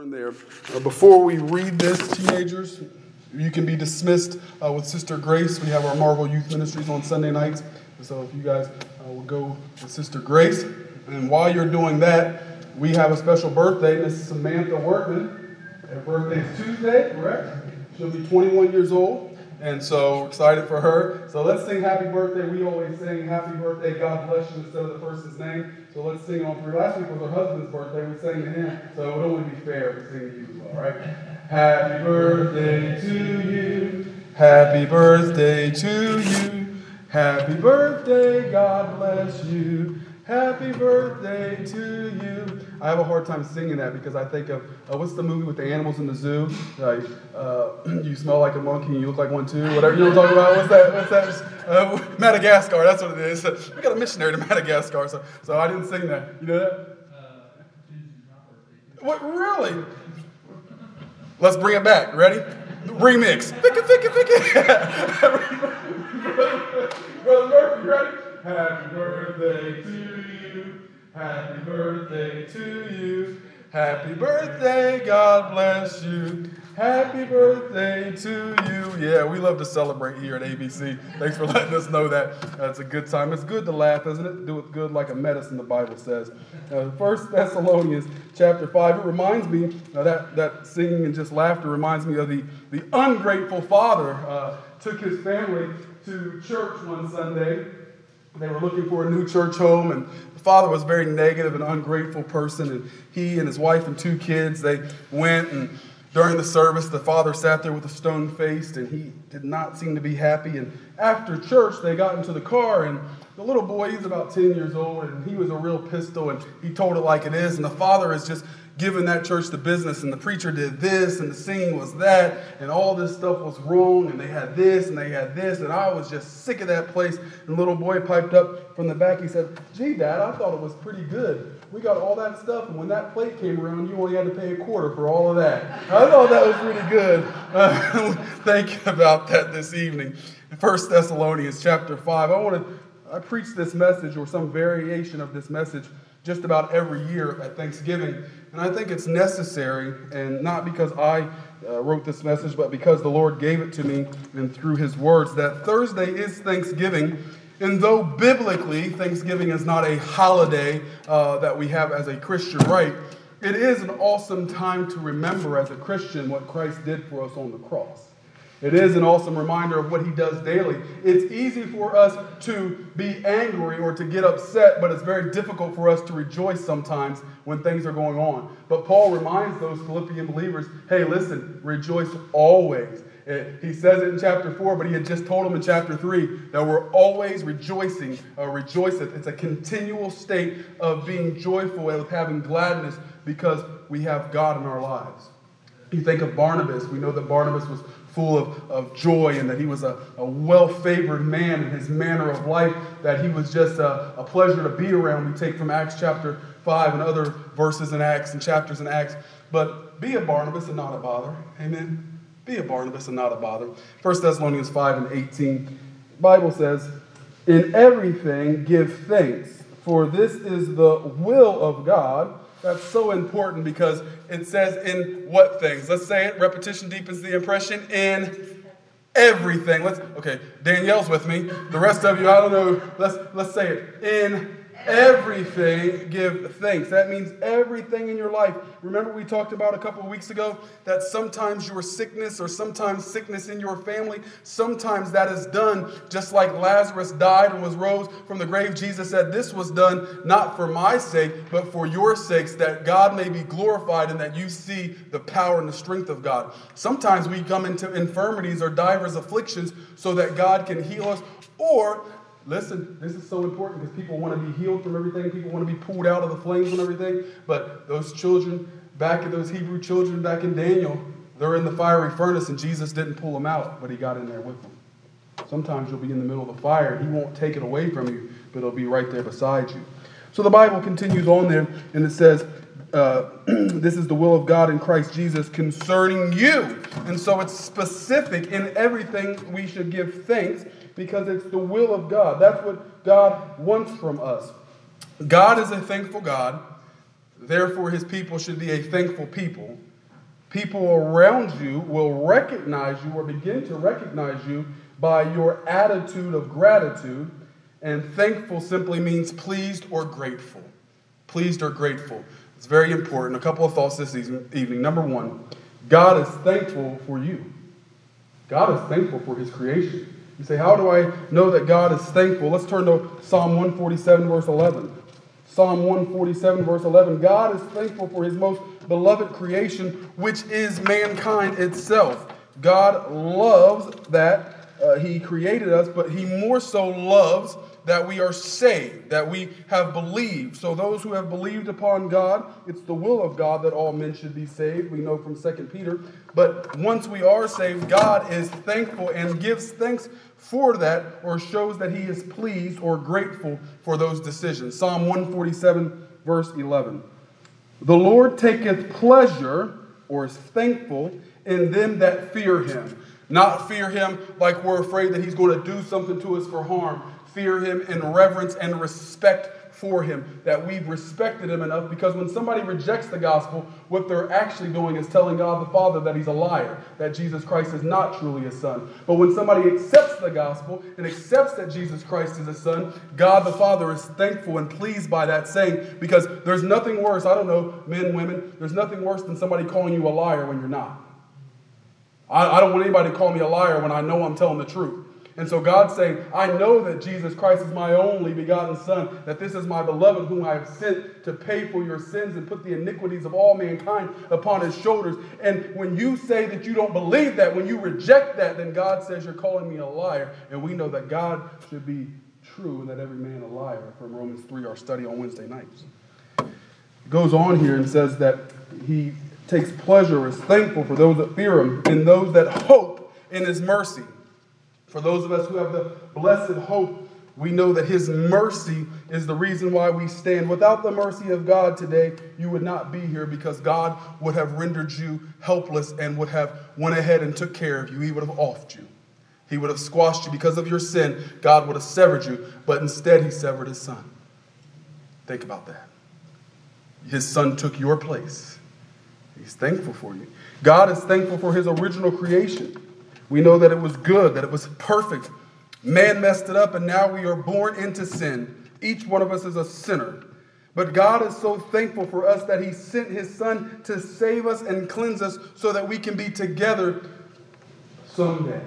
Turn there. Uh, before we read this, teenagers, you can be dismissed uh, with Sister Grace. We have our Marvel Youth Ministries on Sunday nights. So if you guys uh, will go with Sister Grace. And while you're doing that, we have a special birthday. Miss Samantha Workman. Her birthday is Tuesday, correct? She'll be 21 years old. And so excited for her. So let's sing happy birthday. We always sing happy birthday, God bless you instead of the person's name. So let's sing on three. Last week was her husband's birthday. We sang to him. So it would only be fair to sing to you as well, right? Happy birthday to you. Happy birthday to you. Happy birthday, God bless you. Happy birthday to you. I have a hard time singing that because I think of uh, what's the movie with the animals in the zoo? Like, uh, you smell like a monkey and you look like one too. Whatever you know what I'm talking about. What's that? What's that? Uh, Madagascar. That's what it is. We got a missionary to Madagascar, so so I didn't sing that. You know that? What really? Let's bring it back. Ready? Remix. Fick it, Brother Murphy, ready? Happy birthday to you. Happy birthday to you. Happy birthday, God bless you. Happy birthday to you. Yeah, we love to celebrate here at ABC. Thanks for letting us know that. That's a good time. It's good to laugh, isn't it? Do it good like a medicine, the Bible says. Uh, First Thessalonians chapter 5, it reminds me, uh, that, that singing and just laughter reminds me of the, the ungrateful father uh, took his family to church one Sunday they were looking for a new church home, and father was a very negative and ungrateful person. And he and his wife and two kids, they went, and during the service, the father sat there with a stone face, and he did not seem to be happy. And after church, they got into the car, and the little boy, he's about 10 years old, and he was a real pistol, and he told it like it is. And the father is just giving that church the business, and the preacher did this, and the singing was that, and all this stuff was wrong, and they had this, and they had this, and I was just sick of that place. And little boy piped up from the back. He said, Gee, Dad, I thought it was pretty good. We got all that stuff, and when that plate came around, you only had to pay a quarter for all of that. I thought that was pretty good. Uh, think about that this evening. First Thessalonians chapter 5. I want to I preach this message or some variation of this message just about every year at Thanksgiving. And I think it's necessary, and not because I uh, wrote this message, but because the Lord gave it to me and through His words, that Thursday is Thanksgiving. And though biblically Thanksgiving is not a holiday uh, that we have as a Christian right, it is an awesome time to remember as a Christian what Christ did for us on the cross. It is an awesome reminder of what he does daily. It's easy for us to be angry or to get upset, but it's very difficult for us to rejoice sometimes when things are going on. But Paul reminds those Philippian believers hey, listen, rejoice always. Eh, he says it in chapter 4, but he had just told them in chapter 3 that we're always rejoicing, uh, rejoiceth. It's a continual state of being joyful and of having gladness because we have God in our lives. You think of Barnabas. We know that Barnabas was full of, of joy and that he was a, a well favored man in his manner of life, that he was just a, a pleasure to be around. We take from Acts chapter 5 and other verses in Acts and chapters in Acts. But be a Barnabas and not a bother. Amen. Be a Barnabas and not a bother. 1 Thessalonians 5 and 18. Bible says, In everything give thanks, for this is the will of God that's so important because it says in what things? Let's say it. Repetition deepens the impression in everything. Let's okay, Danielle's with me. The rest of you, I don't know. Let's let's say it. In Everything give thanks. That means everything in your life. Remember, we talked about a couple of weeks ago that sometimes your sickness or sometimes sickness in your family, sometimes that is done just like Lazarus died and was rose from the grave. Jesus said, This was done not for my sake, but for your sakes, that God may be glorified and that you see the power and the strength of God. Sometimes we come into infirmities or divers afflictions so that God can heal us, or Listen, this is so important because people want to be healed from everything. People want to be pulled out of the flames and everything. But those children, back at those Hebrew children back in Daniel, they're in the fiery furnace and Jesus didn't pull them out, but he got in there with them. Sometimes you'll be in the middle of the fire. He won't take it away from you, but it'll be right there beside you. So the Bible continues on there and it says, uh, this is the will of God in Christ Jesus concerning you. And so it's specific in everything we should give thanks because it's the will of God. That's what God wants from us. God is a thankful God. Therefore, his people should be a thankful people. People around you will recognize you or begin to recognize you by your attitude of gratitude. And thankful simply means pleased or grateful. Pleased or grateful. It's very important. A couple of thoughts this evening. Number one, God is thankful for you. God is thankful for his creation. You say, How do I know that God is thankful? Let's turn to Psalm 147, verse 11. Psalm 147, verse 11. God is thankful for his most beloved creation, which is mankind itself. God loves that uh, he created us, but he more so loves that we are saved, that we have believed. So those who have believed upon God, it's the will of God that all men should be saved. We know from 2 Peter. But once we are saved, God is thankful and gives thanks for that or shows that he is pleased or grateful for those decisions. Psalm 147, verse 11. The Lord taketh pleasure or is thankful in them that fear him. Not fear him like we're afraid that he's going to do something to us for harm. Fear him in reverence and respect for him, that we've respected him enough because when somebody rejects the gospel, what they're actually doing is telling God the Father that he's a liar, that Jesus Christ is not truly his son. But when somebody accepts the gospel and accepts that Jesus Christ is his son, God the Father is thankful and pleased by that saying because there's nothing worse, I don't know, men, women, there's nothing worse than somebody calling you a liar when you're not. I, I don't want anybody to call me a liar when I know I'm telling the truth. And so God's saying, I know that Jesus Christ is my only begotten Son, that this is my beloved whom I have sent to pay for your sins and put the iniquities of all mankind upon his shoulders. And when you say that you don't believe that, when you reject that, then God says you're calling me a liar. And we know that God should be true and that every man a liar from Romans 3, our study on Wednesday nights. It goes on here and says that he takes pleasure, is thankful for those that fear him, and those that hope in his mercy. For those of us who have the blessed hope, we know that His mercy is the reason why we stand. Without the mercy of God today, you would not be here because God would have rendered you helpless and would have went ahead and took care of you. He would have offed you. He would have squashed you because of your sin. God would have severed you, but instead He severed His Son. Think about that. His Son took your place. He's thankful for you. God is thankful for His original creation. We know that it was good, that it was perfect. Man messed it up, and now we are born into sin. Each one of us is a sinner. But God is so thankful for us that He sent His Son to save us and cleanse us so that we can be together someday.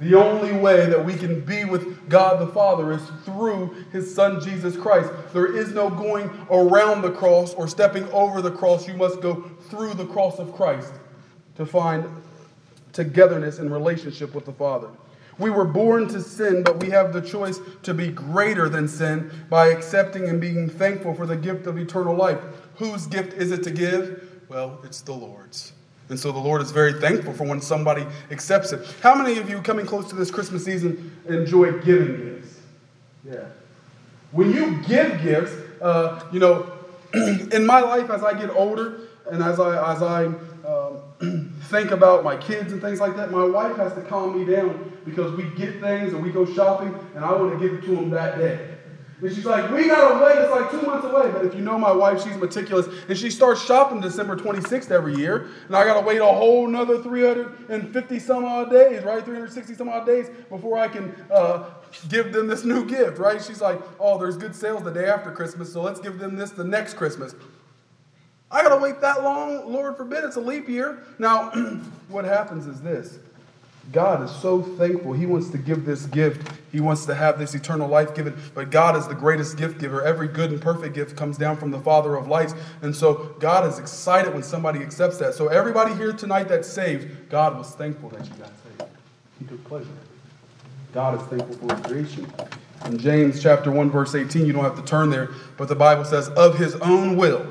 The only way that we can be with God the Father is through His Son Jesus Christ. There is no going around the cross or stepping over the cross. You must go through the cross of Christ to find togetherness and relationship with the Father. We were born to sin, but we have the choice to be greater than sin by accepting and being thankful for the gift of eternal life. Whose gift is it to give? Well, it's the Lord's. And so the Lord is very thankful for when somebody accepts it. How many of you coming close to this Christmas season enjoy giving gifts? Yeah. When you give gifts, uh, you know, in my life as I get older and as I as I think about my kids and things like that, my wife has to calm me down because we get things and we go shopping and I want to give it to them that day. And she's like, we gotta wait, it's like two months away. But if you know my wife, she's meticulous. And she starts shopping December 26th every year. And I gotta wait a whole another 350 some odd days, right? 360 some odd days before I can uh, give them this new gift, right? She's like, oh, there's good sales the day after Christmas, so let's give them this the next Christmas. I got to wait that long? Lord forbid, it's a leap year. Now, what happens is this God is so thankful. He wants to give this gift. He wants to have this eternal life given. But God is the greatest gift giver. Every good and perfect gift comes down from the Father of lights. And so God is excited when somebody accepts that. So everybody here tonight that's saved, God was thankful that you got saved. He took pleasure. God is thankful for his creation. In James chapter 1, verse 18, you don't have to turn there, but the Bible says, of his own will.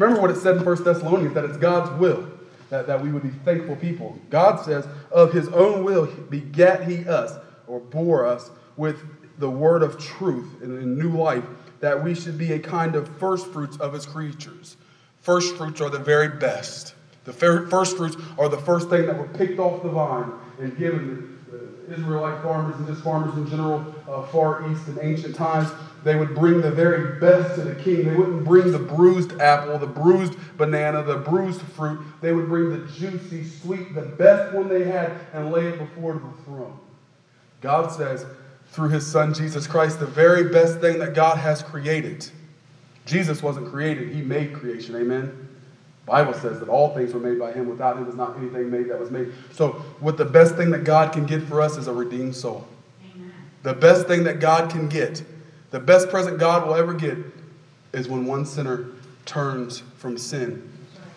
Remember what it said in 1 Thessalonians that it's God's will that, that we would be thankful people. God says, of his own will begat he us, or bore us, with the word of truth in, in new life, that we should be a kind of first fruits of his creatures. First fruits are the very best. The first fruits are the first thing that were picked off the vine and given the Israelite farmers and just farmers in general, uh, far east in ancient times, they would bring the very best to the king. They wouldn't bring the bruised apple, the bruised banana, the bruised fruit. They would bring the juicy, sweet, the best one they had and lay it before the throne. God says, through his son Jesus Christ, the very best thing that God has created. Jesus wasn't created, he made creation. Amen. Bible says that all things were made by him. Without him was not anything made that was made. So, what the best thing that God can get for us is a redeemed soul. Amen. The best thing that God can get, the best present God will ever get, is when one sinner turns from sin,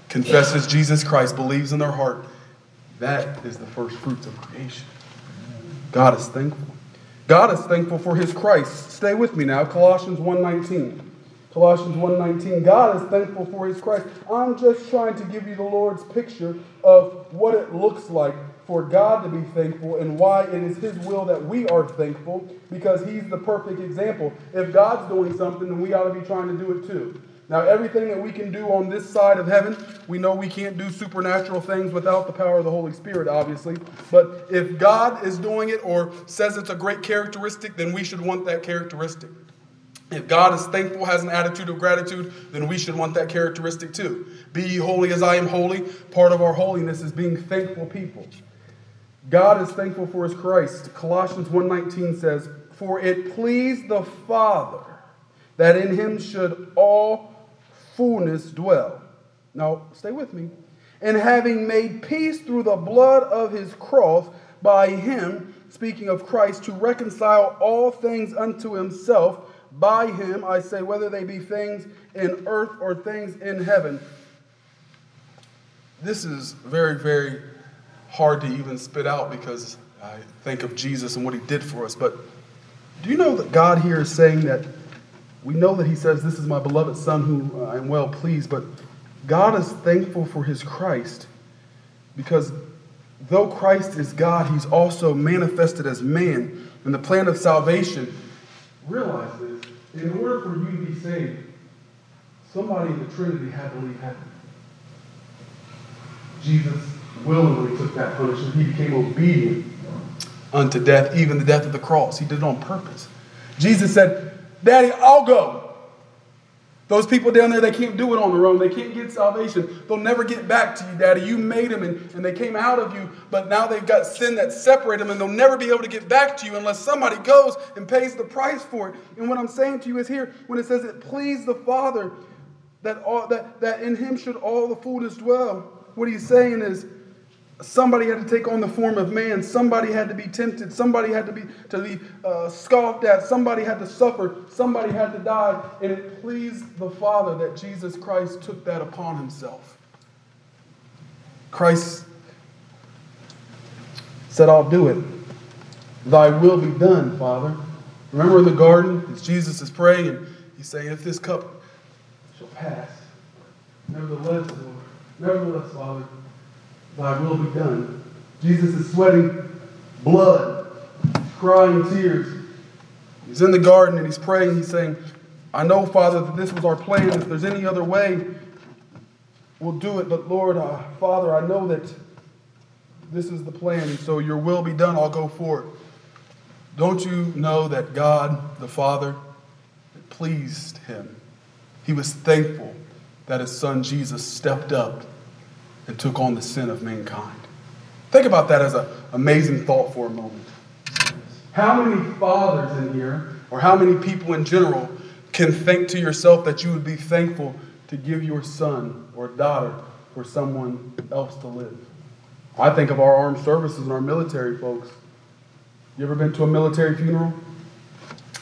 confesses Jesus Christ, believes in their heart. That is the first fruits of creation. God is thankful. God is thankful for his Christ. Stay with me now. Colossians 1:19. Colossians 1:19. God is thankful for his Christ. I'm just trying to give you the Lord's picture of what it looks like for God to be thankful and why it is his will that we are thankful because he's the perfect example. If God's doing something, then we ought to be trying to do it too. Now, everything that we can do on this side of heaven, we know we can't do supernatural things without the power of the Holy Spirit, obviously. But if God is doing it or says it's a great characteristic, then we should want that characteristic. If God is thankful, has an attitude of gratitude, then we should want that characteristic too. Be holy as I am holy. Part of our holiness is being thankful people. God is thankful for his Christ. Colossians 1:19 says, "For it pleased the Father that in him should all fullness dwell. Now, stay with me. And having made peace through the blood of his cross, by him, speaking of Christ, to reconcile all things unto himself, by him, I say, whether they be things in earth or things in heaven. This is very, very hard to even spit out because I think of Jesus and what he did for us. But do you know that God here is saying that we know that he says, This is my beloved Son who I am well pleased, but God is thankful for his Christ because though Christ is God, he's also manifested as man. In the plan of salvation, realize this in order for you to be saved, somebody in the Trinity had to leave heaven. Jesus willingly took that punishment. He became obedient unto death, even the death of the cross. He did it on purpose. Jesus said, Daddy, I'll go. Those people down there, they can't do it on their own. They can't get salvation. They'll never get back to you, Daddy. You made them and, and they came out of you, but now they've got sin that separated them and they'll never be able to get back to you unless somebody goes and pays the price for it. And what I'm saying to you is here, when it says it pleased the Father that, all, that, that in him should all the fullness dwell, what he's saying is Somebody had to take on the form of man. Somebody had to be tempted. Somebody had to be to be uh, scoffed at. Somebody had to suffer. Somebody had to die. And it pleased the Father that Jesus Christ took that upon himself. Christ said, I'll do it. Thy will be done, Father. Remember in the garden, as Jesus is praying, and he's saying, If this cup shall pass, nevertheless, Lord, nevertheless, Father, thy will be done. Jesus is sweating blood, crying tears. He's in the garden and he's praying. He's saying, I know, Father, that this was our plan. If there's any other way, we'll do it. But Lord, uh, Father, I know that this is the plan. And so your will be done. I'll go for it. Don't you know that God, the Father, pleased him? He was thankful that his son Jesus stepped up and took on the sin of mankind. Think about that as an amazing thought for a moment. How many fathers in here, or how many people in general, can think to yourself that you would be thankful to give your son or daughter for someone else to live? I think of our armed services and our military folks. You ever been to a military funeral?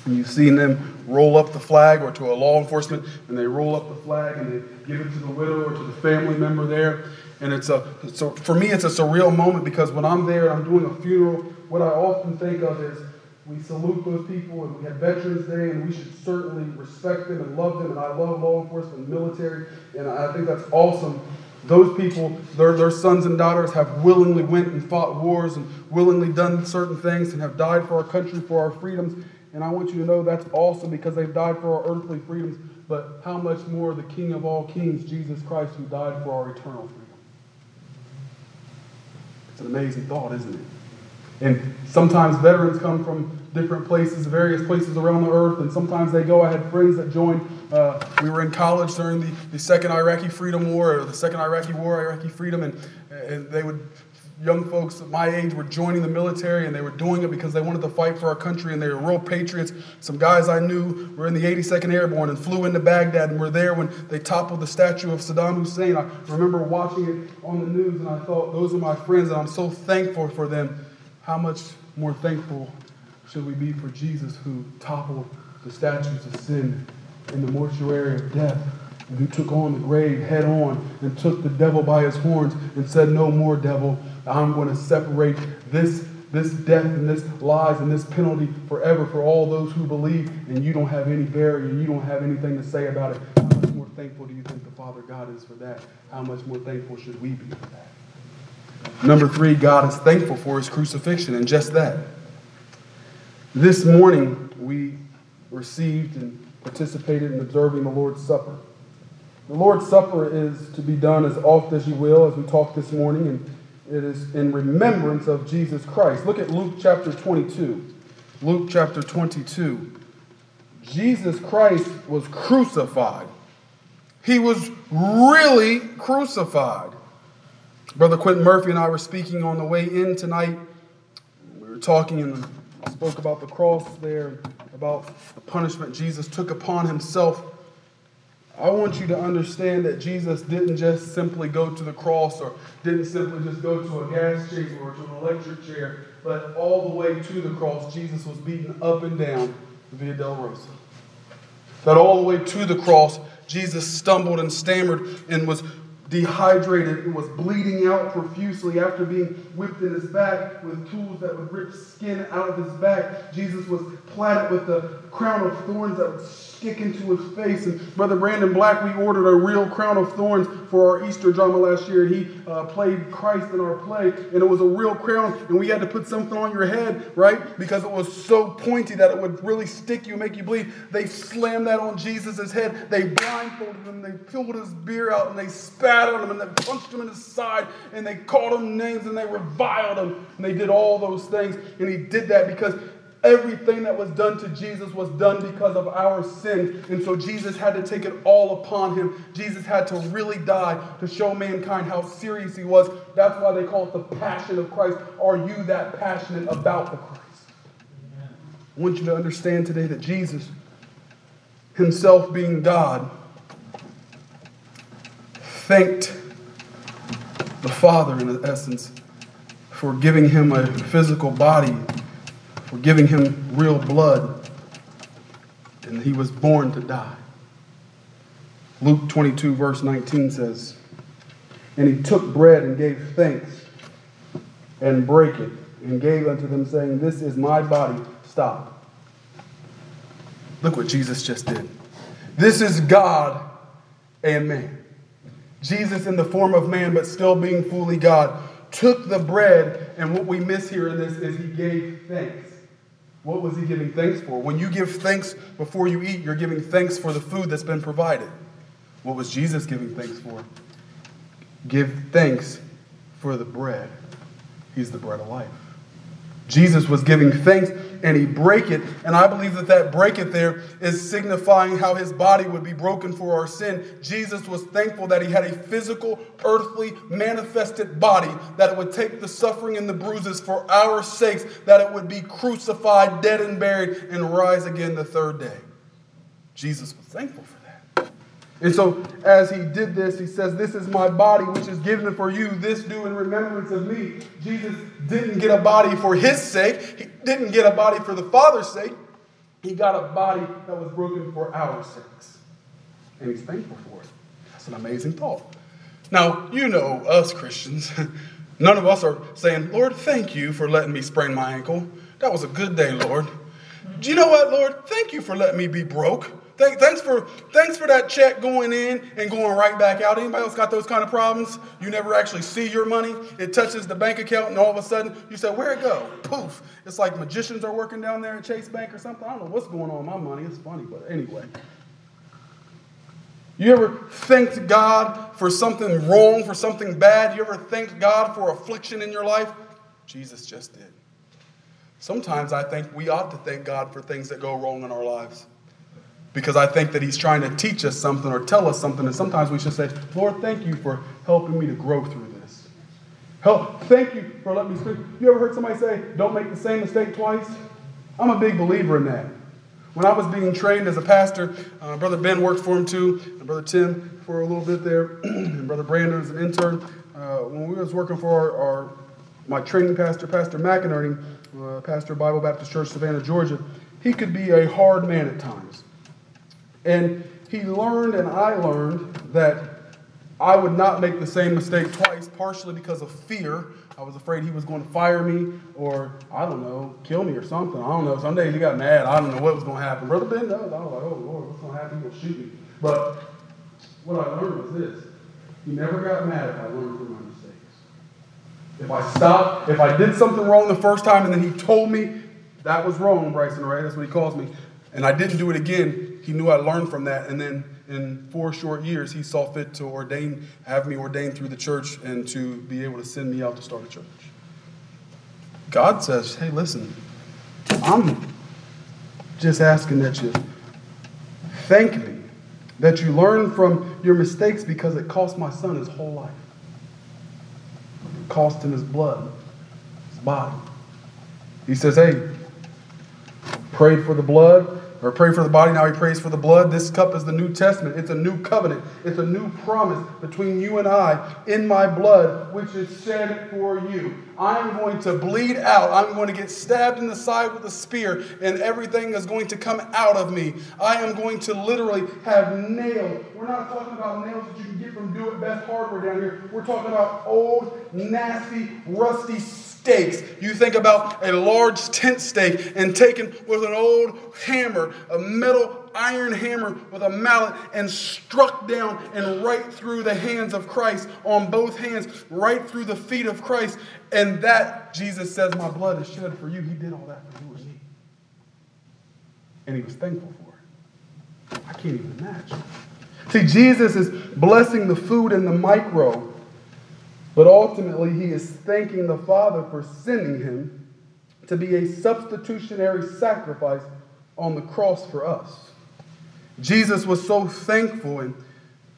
And you've seen them roll up the flag or to a law enforcement and they roll up the flag and they give it to the widow or to the family member there and it's a so for me it's a surreal moment because when I'm there and I'm doing a funeral, what I often think of is we salute those people and we have Veterans Day and we should certainly respect them and love them and I love law enforcement and military and I think that's awesome. Those people, their, their sons and daughters have willingly went and fought wars and willingly done certain things and have died for our country, for our freedoms. And I want you to know that's awesome because they've died for our earthly freedoms. But how much more the King of all kings, Jesus Christ, who died for our eternal freedom? An amazing thought, isn't it? And sometimes veterans come from different places, various places around the earth, and sometimes they go. I had friends that joined. Uh, we were in college during the, the second Iraqi Freedom War, or the second Iraqi War, Iraqi Freedom, and, and they would young folks of my age were joining the military and they were doing it because they wanted to fight for our country and they were real patriots. Some guys I knew were in the 82nd Airborne and flew into Baghdad and were there when they toppled the statue of Saddam Hussein. I remember watching it on the news and I thought, those are my friends and I'm so thankful for them. How much more thankful should we be for Jesus who toppled the statues of sin in the mortuary of death? And who took on the grave head on and took the devil by his horns and said, No more, devil. I'm going to separate this, this death and this lies and this penalty forever for all those who believe, and you don't have any barrier, you don't have anything to say about it. How much more thankful do you think the Father God is for that? How much more thankful should we be for that? Number three, God is thankful for his crucifixion, and just that. This morning, we received and participated in observing the Lord's Supper. The Lord's Supper is to be done as often as you will, as we talked this morning, and it is in remembrance of Jesus Christ. Look at Luke chapter 22. Luke chapter 22. Jesus Christ was crucified. He was really crucified. Brother Quentin Murphy and I were speaking on the way in tonight. We were talking and spoke about the cross there, about the punishment Jesus took upon himself I want you to understand that Jesus didn't just simply go to the cross or didn't simply just go to a gas chamber or to an electric chair, but all the way to the cross, Jesus was beaten up and down Via Dolorosa. That all the way to the cross, Jesus stumbled and stammered and was dehydrated and was bleeding out profusely after being whipped in his back with tools that would rip skin out of his back. Jesus was planted with the crown of thorns that would stick into his face. And Brother Brandon Black, we ordered a real crown of thorns for our Easter drama last year. And he uh, played Christ in our play. And it was a real crown. And we had to put something on your head, right? Because it was so pointy that it would really stick you make you bleed. They slammed that on Jesus' head. They blindfolded him. They pulled his beer out and they spat on him and they punched him in his side and they called him names and they reviled him. And they did all those things. And he did that because Everything that was done to Jesus was done because of our sin. And so Jesus had to take it all upon him. Jesus had to really die to show mankind how serious he was. That's why they call it the passion of Christ. Are you that passionate about the Christ? I want you to understand today that Jesus, himself being God, thanked the Father, in essence, for giving him a physical body for giving him real blood, and he was born to die. Luke 22, verse 19 says, And he took bread and gave thanks and brake it and gave unto them, saying, This is my body. Stop. Look what Jesus just did. This is God and man. Jesus, in the form of man, but still being fully God, took the bread, and what we miss here in this is he gave thanks. What was he giving thanks for? When you give thanks before you eat, you're giving thanks for the food that's been provided. What was Jesus giving thanks for? Give thanks for the bread. He's the bread of life. Jesus was giving thanks and he break it. And I believe that that break it there is signifying how his body would be broken for our sin. Jesus was thankful that he had a physical, earthly, manifested body, that it would take the suffering and the bruises for our sakes, that it would be crucified, dead, and buried, and rise again the third day. Jesus was thankful for and so, as he did this, he says, This is my body, which is given for you. This do in remembrance of me. Jesus didn't get a body for his sake, he didn't get a body for the Father's sake. He got a body that was broken for our sakes. And he's thankful for it. That's an amazing thought. Now, you know us Christians. None of us are saying, Lord, thank you for letting me sprain my ankle. That was a good day, Lord. Do you know what, Lord? Thank you for letting me be broke thanks for thanks for that check going in and going right back out. Anybody else got those kind of problems? You never actually see your money. It touches the bank account, and all of a sudden you say, "Where'd it go?" Poof! It's like magicians are working down there at Chase Bank or something. I don't know what's going on with my money. It's funny, but anyway. You ever thanked God for something wrong, for something bad? You ever thanked God for affliction in your life? Jesus just did. Sometimes I think we ought to thank God for things that go wrong in our lives. Because I think that He's trying to teach us something or tell us something. And sometimes we should say, Lord, thank you for helping me to grow through this. Help, thank you for letting me speak. You ever heard somebody say, don't make the same mistake twice? I'm a big believer in that. When I was being trained as a pastor, uh, Brother Ben worked for him too, and Brother Tim for a little bit there, and Brother Brandon as an intern. Uh, when we was working for our, our my training pastor, Pastor McInerney, uh, pastor Bible Baptist Church, Savannah, Georgia, he could be a hard man at times. And he learned, and I learned, that I would not make the same mistake twice, partially because of fear. I was afraid he was going to fire me or, I don't know, kill me or something. I don't know. Some days he got mad. I don't know what was going to happen. Brother Ben knows. I was like, oh, Lord, what's going to happen? He's going to shoot me. But what I learned was this. He never got mad if I learned from my mistakes. If I stopped, if I did something wrong the first time and then he told me that was wrong, Bryson, right? That's what he calls me. And I didn't do it again, he knew I learned from that. And then in four short years, he saw fit to ordain, have me ordained through the church and to be able to send me out to start a church. God says, hey, listen, I'm just asking that you thank me, that you learn from your mistakes because it cost my son his whole life. It cost him his blood, his body. He says, hey, prayed for the blood, or pray for the body, now he prays for the blood. This cup is the New Testament. It's a new covenant. It's a new promise between you and I in my blood, which is shed for you. I'm going to bleed out. I'm going to get stabbed in the side with a spear, and everything is going to come out of me. I am going to literally have nails. We're not talking about nails that you can get from Do It Best hardware down here. We're talking about old, nasty, rusty You think about a large tent stake and taken with an old hammer, a metal iron hammer with a mallet, and struck down and right through the hands of Christ on both hands, right through the feet of Christ. And that, Jesus says, My blood is shed for you. He did all that for you and me. And he was thankful for it. I can't even imagine. See, Jesus is blessing the food in the micro but ultimately, he is thanking the Father for sending him to be a substitutionary sacrifice on the cross for us. Jesus was so thankful, and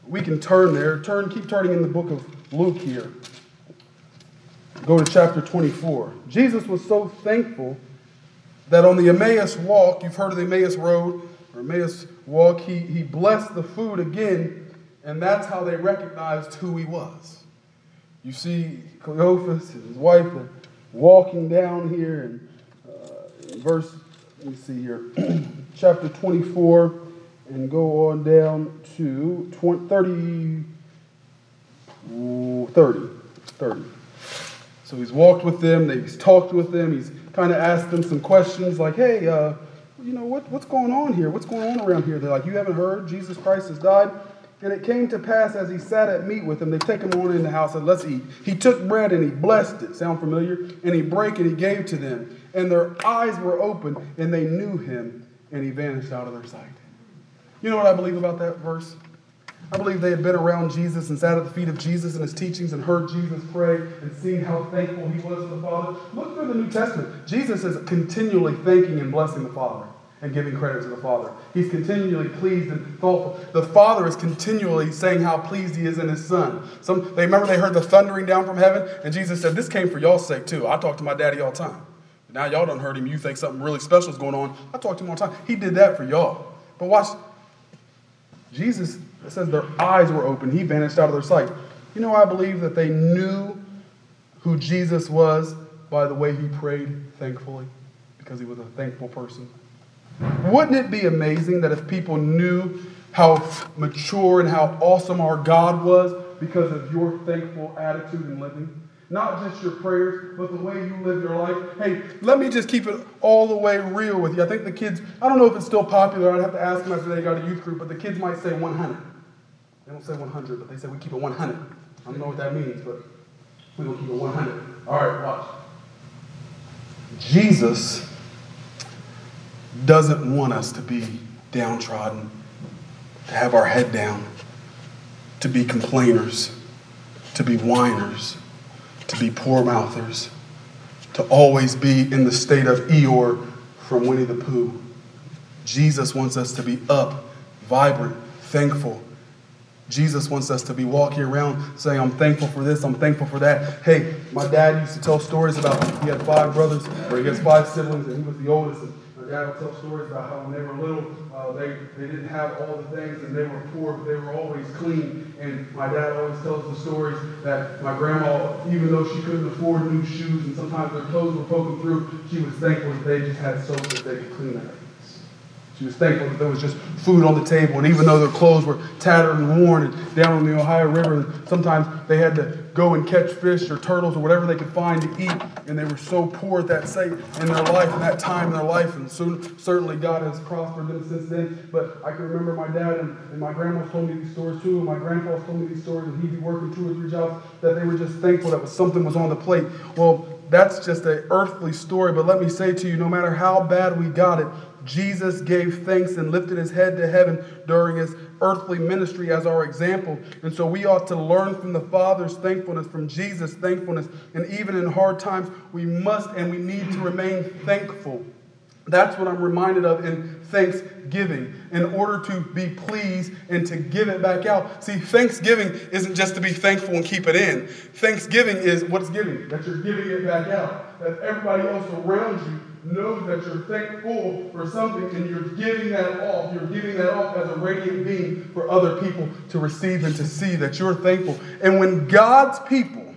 we can turn there. Turn, keep turning in the book of Luke here. Go to chapter 24. Jesus was so thankful that on the Emmaus walk, you've heard of the Emmaus Road or Emmaus walk, he, he blessed the food again, and that's how they recognized who he was. You see Cleophas and his wife are walking down here in, uh, in verse, let me see here, chapter 24, and go on down to 20, 30, 30, 30. So he's walked with them, he's talked with them, he's kind of asked them some questions like, hey, uh, you know, what, what's going on here? What's going on around here? They're like, you haven't heard Jesus Christ has died? And it came to pass as he sat at meat with them, they take him on in the house and let's eat. He took bread and he blessed it. Sound familiar? And he brake and he gave to them. And their eyes were open and they knew him and he vanished out of their sight. You know what I believe about that verse? I believe they had been around Jesus and sat at the feet of Jesus and his teachings and heard Jesus pray and seen how thankful he was to the Father. Look through the New Testament. Jesus is continually thanking and blessing the Father and giving credit to the Father. He's continually pleased and thoughtful. The Father is continually saying how pleased he is in his Son. Some they remember they heard the thundering down from heaven, and Jesus said, This came for y'all's sake too. I talk to my daddy all the time. Now y'all don't heard him. You think something really special is going on. I talk to him all the time. He did that for y'all. But watch, Jesus it says their eyes were open. He vanished out of their sight. You know, I believe that they knew who Jesus was by the way he prayed thankfully, because he was a thankful person. Wouldn't it be amazing that if people knew how mature and how awesome our God was because of your thankful attitude and living? Not just your prayers, but the way you live your life. Hey, let me just keep it all the way real with you. I think the kids, I don't know if it's still popular. I'd have to ask them after they got a youth group, but the kids might say 100. They don't say 100, but they say we keep it 100. I don't know what that means, but we don't keep it 100. All right, watch. Jesus doesn't want us to be downtrodden, to have our head down, to be complainers, to be whiners, to be poor mouthers. to always be in the state of Eeyore from Winnie the Pooh. Jesus wants us to be up, vibrant, thankful. Jesus wants us to be walking around saying, I'm thankful for this, I'm thankful for that. Hey, my dad used to tell stories about he had five brothers, or he has five siblings, and he was the oldest. My dad would tell stories about how when they were little, uh, they, they didn't have all the things and they were poor, but they were always clean. And my dad always tells the stories that my grandma, even though she couldn't afford new shoes and sometimes their clothes were poking through, she was thankful that they just had soap that they could clean their she was thankful that there was just food on the table. And even though their clothes were tattered and worn and down on the Ohio River, sometimes they had to go and catch fish or turtles or whatever they could find to eat. And they were so poor at that state in their life, in that time in their life. And soon, certainly God has prospered them since then. But I can remember my dad and, and my grandma told me these stories too. And my grandpa told me these stories. And he'd be working two or three jobs that they were just thankful that something was on the plate. Well, that's just an earthly story. But let me say to you, no matter how bad we got it, Jesus gave thanks and lifted his head to heaven during his earthly ministry as our example. And so we ought to learn from the Father's thankfulness, from Jesus' thankfulness. And even in hard times, we must and we need to remain thankful. That's what I'm reminded of in Thanksgiving, in order to be pleased and to give it back out. See, Thanksgiving isn't just to be thankful and keep it in. Thanksgiving is what's giving, that you're giving it back out, that everybody else around you knows that you're thankful for something and you're giving that off. You're giving that off as a radiant beam for other people to receive and to see that you're thankful. And when God's people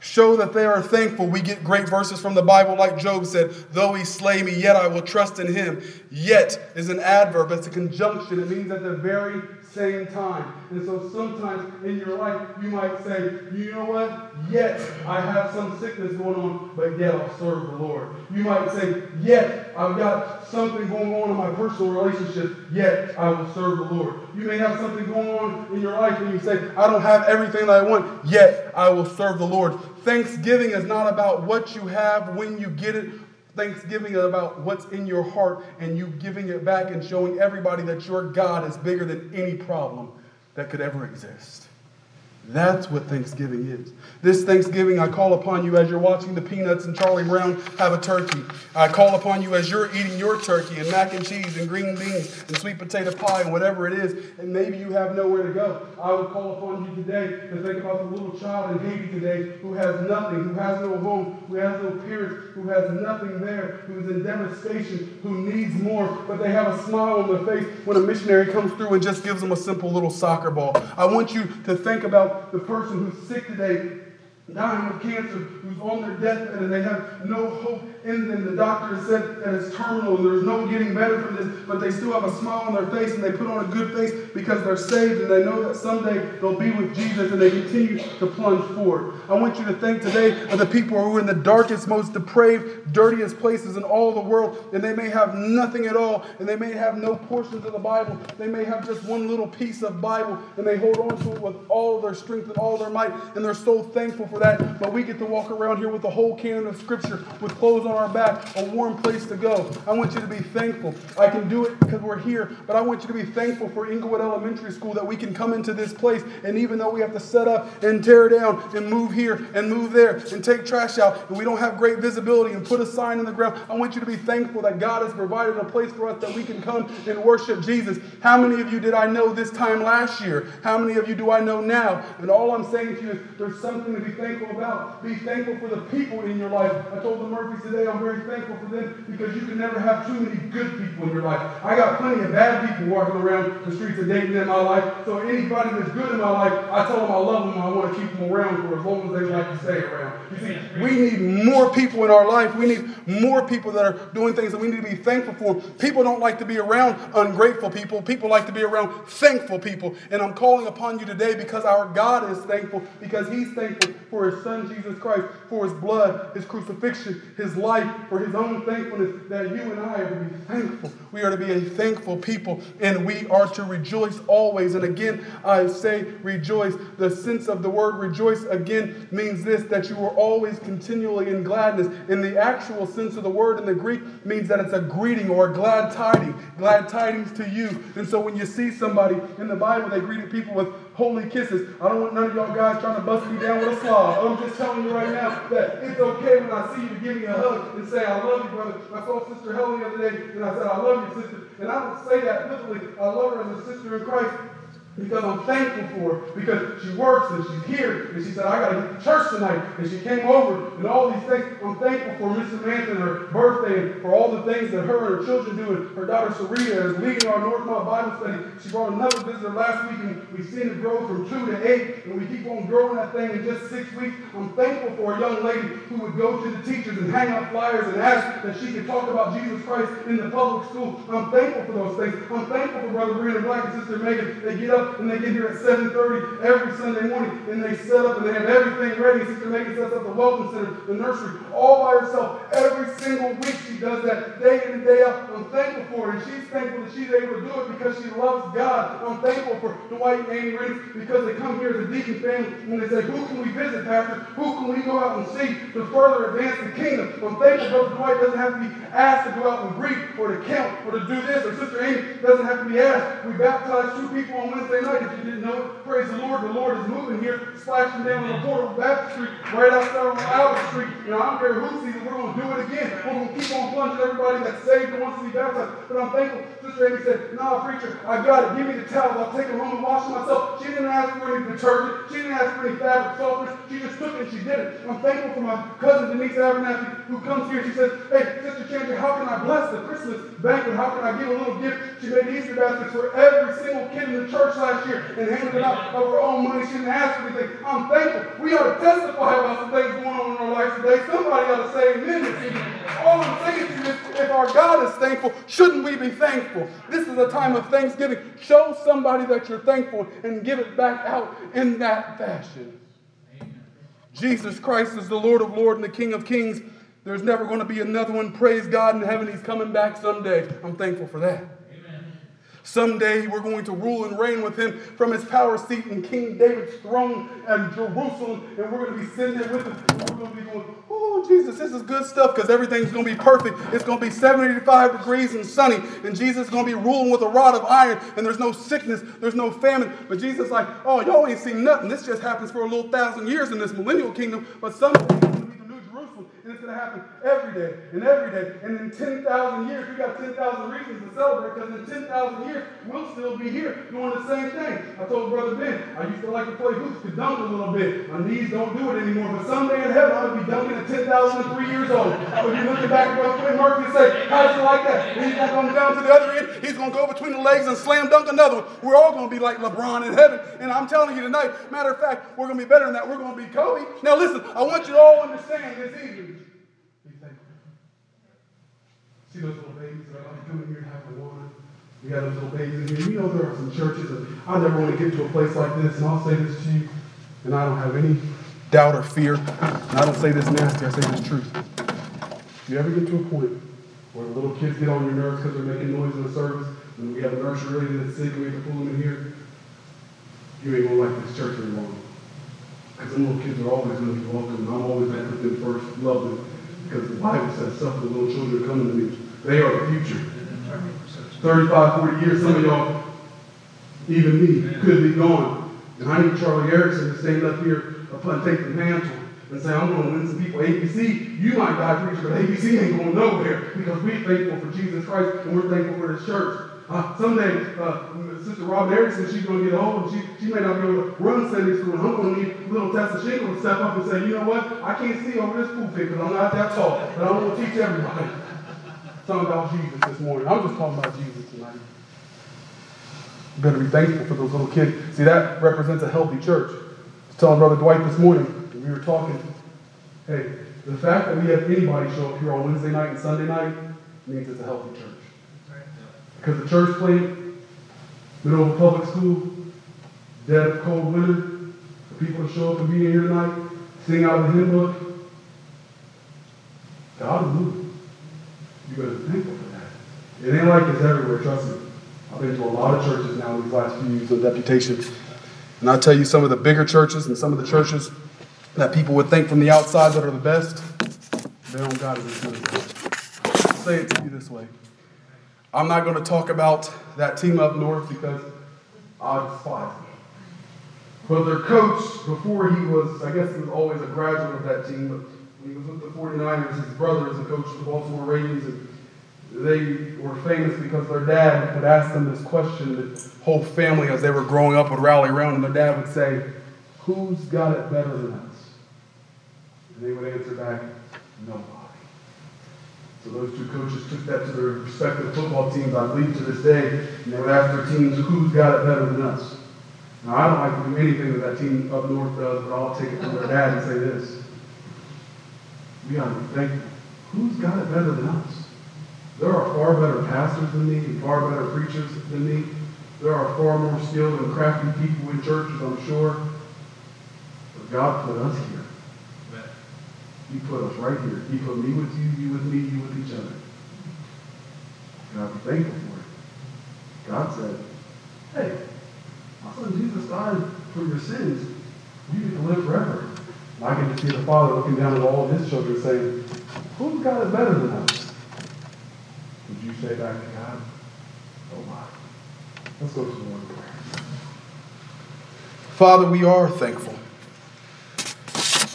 show that they are thankful, we get great verses from the Bible, like Job said, Though he slay me, yet I will trust in him. Yet is an adverb, it's a conjunction. It means at the very same time. And so sometimes in your life, you might say, you know what? Yet I have some sickness going on, but yet I'll serve the Lord. You might say, yet I've got something going on in my personal relationship, yet I will serve the Lord. You may have something going on in your life and you say, I don't have everything that I want, yet I will serve the Lord. Thanksgiving is not about what you have when you get it, Thanksgiving about what's in your heart and you giving it back and showing everybody that your God is bigger than any problem that could ever exist. That's what Thanksgiving is. This Thanksgiving, I call upon you as you're watching the Peanuts and Charlie Brown have a turkey. I call upon you as you're eating your turkey and mac and cheese and green beans and sweet potato pie and whatever it is, and maybe you have nowhere to go. I would call upon you today to think about the little child in Haiti today who has nothing, who has no home, who has no parents, who has nothing there, who's in devastation, who needs more, but they have a smile on their face when a missionary comes through and just gives them a simple little soccer ball. I want you to think about the person who's sick today dying of cancer, who's on their deathbed and they have no hope in them. The doctor said that it's terminal and there's no getting better from this, but they still have a smile on their face and they put on a good face because they're saved and they know that someday they'll be with Jesus and they continue to plunge forward. I want you to think today of the people who are in the darkest, most depraved, dirtiest places in all the world, and they may have nothing at all, and they may have no portions of the Bible. They may have just one little piece of Bible, and they hold on to it with all their strength and all their might, and they're so thankful for that. But we get to walk around here with the whole canon of Scripture, with clothes on our back, a warm place to go. I want you to be thankful. I can do it because we're here, but I want you to be thankful for Englewood Elementary School that we can come into this place, and even though we have to set up and tear down and move here and move there and take trash out, and we don't have great visibility and put a sign in the ground, I want you to be thankful that God has provided a place for us that we can come and worship Jesus. How many of you did I know this time last year? How many of you do I know now? And all I'm saying to you is there's something to be thankful about. Be thankful for the people in your life. I told the Murphys today I'm very thankful for them because you can never have too many good people in your life. I got plenty of bad people walking around the streets of Dayton in my life. So anybody that's good in my life, I tell them I love them and I want to keep them around for as long as they like to stay around. You see, we need more people in our life. We need more people that are doing things that we need to be thankful for. People don't like to be around ungrateful people. People like to be around thankful people. And I'm calling upon you today because our God is thankful, because He's thankful for His Son Jesus Christ, for His blood, His crucifixion, His life, for His own thankfulness, that you and I are to be thankful. We are to be a thankful people, and we are to rejoice always. And again, I say rejoice. The sense of the word rejoice again means this that you are always continually in gladness. In the actual sense of the word in the Greek means that it's a greeting or a glad tiding, glad tidings to you. And so when you see somebody in the Bible, they greeted people with holy kisses. I don't want none of y'all guys trying to bust me down with a slob. I'm just telling you right now that it's okay when I see you to give me a hug and say, I love you, brother. I saw Sister Helen the other day, and I said, I love you, sister. And I don't say that literally. I love her as a sister in Christ because I'm thankful for her, because she works and she's here, and she said, I got to get to church tonight, and she came over, and all these things. I'm thankful for Miss Samantha and her birthday, and for all the things that her and her children do, and her daughter Sarita is leading our Northmont Bible study. She brought another visitor last week, and we've seen it grow from two to eight, and we keep on growing that thing in just six weeks. I'm thankful for a young lady who would go to the teachers and hang out flyers and ask that she could talk about Jesus Christ in the public school. I'm thankful for those things. I'm thankful for Brother Brandon Black and Sister Megan. They get up and they get here at 7.30 every Sunday morning, and they set up and they have everything ready. Sister Megan sets up the welcome center, the nursery, all by herself. Every single week she does that day in and day out. I'm thankful for her, and she's thankful that she's able to do it because she loves God. I'm thankful for Dwight and Amy Riggs because they come here as a deacon family and they say, who can we visit, Pastor? Who can we go out and see to further advance the kingdom? I'm thankful Brother Dwight doesn't have to be asked to go out and greet or to count or to do this, or Sister Amy doesn't have to be asked. We baptized two people on Wednesday night. If you didn't know it, praise the Lord. The Lord is moving here, splashing down on the border of Baptist Street, right outside on Albert Street. You know, I don't care who sees it, we're going to do it again. We're going to keep on plunging everybody that's saved and wants to be baptized. But I'm thankful. Sister Amy said, nah, preacher, I got it. Give me the towel. I'll take it home and wash myself. She didn't ask for any detergent. She didn't ask for any fabric softeners. She just took it and she did it. I'm thankful for my cousin Denise Abernathy who comes here. She says, hey, Sister Chandler, how can I bless the Christmas banquet? How can I give a little gift? She made Easter baskets for every single kid in the church last year and handed it out of her own money. She didn't ask for anything. I'm thankful. We ought to testify about some things going on in our lives today. Somebody ought to say amen. All I'm saying to you is, if our God is thankful, shouldn't we be thankful? This is a time of thanksgiving. Show somebody that you're thankful and give it back out in that fashion. Jesus Christ is the Lord of Lords and the King of Kings. There's never going to be another one. Praise God in heaven. He's coming back someday. I'm thankful for that. Someday we're going to rule and reign with him from his power seat in King David's throne at Jerusalem, and we're going to be sitting there with him. And we're going to be going, Oh, Jesus, this is good stuff because everything's going to be perfect. It's going to be 75 degrees and sunny, and Jesus is going to be ruling with a rod of iron, and there's no sickness, there's no famine. But Jesus is like, Oh, y'all ain't seen nothing. This just happens for a little thousand years in this millennial kingdom, but someday and it's going to happen every day and every day. And in 10,000 years, we got 10,000 reasons to celebrate because in 10,000 years, we'll still be here doing the same thing. I told Brother Ben, I used to like to play hoops to dunk a little bit. My knees don't do it anymore. But someday in heaven, I'm to be dunking at 10,003 years old. So you looking back at Brother Quinn Murphy and say, how does it like that? And he's going to come down to the other end. He's going to go between the legs and slam dunk another one. We're all going to be like LeBron in heaven. And I'm telling you tonight, matter of fact, we're going to be better than that. We're going to be Kobe. Now listen, I want you to all understand this evening. See those little babies that are like coming here and having water? We got those little babies in here. You know there are some churches, and I never want to get to a place like this, and I'll say this to you, and I don't have any doubt or fear, and I don't say this nasty, I say this truth. If you ever get to a point where the little kids get on your nerves because they're making noise in the service, and we have a nursery lady that's sick, and we have to pull them in here, you ain't gonna like this church long. Because the little kids are always gonna be welcome, and I'm always there with them first, love them. Because the Bible says, suffer the little children coming to me. They are the future. 35, 40 years, some of y'all, even me, could be gone. And I need Charlie Erickson to stand up here and take the mantle and say, I'm going to win some people. ABC, you might die preacher, but ABC ain't going nowhere because we're thankful for Jesus Christ and we're thankful for this church. Uh, someday, uh, Sister Robin Erickson, she's going to get old, and she, she may not be able to run Sunday school, and I'm going to need little Tessa Shingle to step up and say, you know what, I can't see over this pulpit because I'm not that tall, but I'm going to teach everybody something about Jesus this morning. I'm just talking about Jesus tonight. You better be thankful for those little kids. See, that represents a healthy church. I was telling Brother Dwight this morning, we were talking, hey, the fact that we have anybody show up here on Wednesday night and Sunday night means it's a healthy church. Because the church plant, middle of public school, dead of cold winter, for people to show up and be here tonight, sing out of the hymn book. God is moving. You better be thankful for that. It ain't like it's everywhere, trust me. I've been to a lot of churches now these last few years of deputation. And I'll tell you some of the bigger churches and some of the churches that people would think from the outside that are the best, they don't got it as good. Say it to you this way. I'm not going to talk about that team up north because I despise them. But their coach, before he was, I guess he was always a graduate of that team, but when he was with the 49ers, his brother is a coach of the Baltimore Ravens, and they were famous because their dad would ask them this question. The whole family, as they were growing up, would rally around, and their dad would say, Who's got it better than us? And they would answer back, Nobody. So those two coaches took that to their respective football teams, I believe, to this day, and they would ask their teams, Who's got it better than us? Now, I don't like to do anything that that team up north does, but I'll take it from their dad and say this. We got to be thankful. Who's got it better than us? There are far better pastors than me and far better preachers than me. There are far more skilled and crafty people in churches, I'm sure. But God put us here. He put us right here. He put me with you, you with me, you with each other. God be thankful for it. God said, hey, my son Jesus died for your sins. You get to live forever. And I can just see the Father looking down at all of his children saying, Who's got it better than us? Would you say back to God, Oh my. Let's go to the Lord in prayer. Father, we are thankful.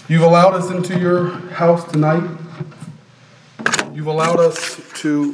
You've allowed us into your house tonight. You've allowed us to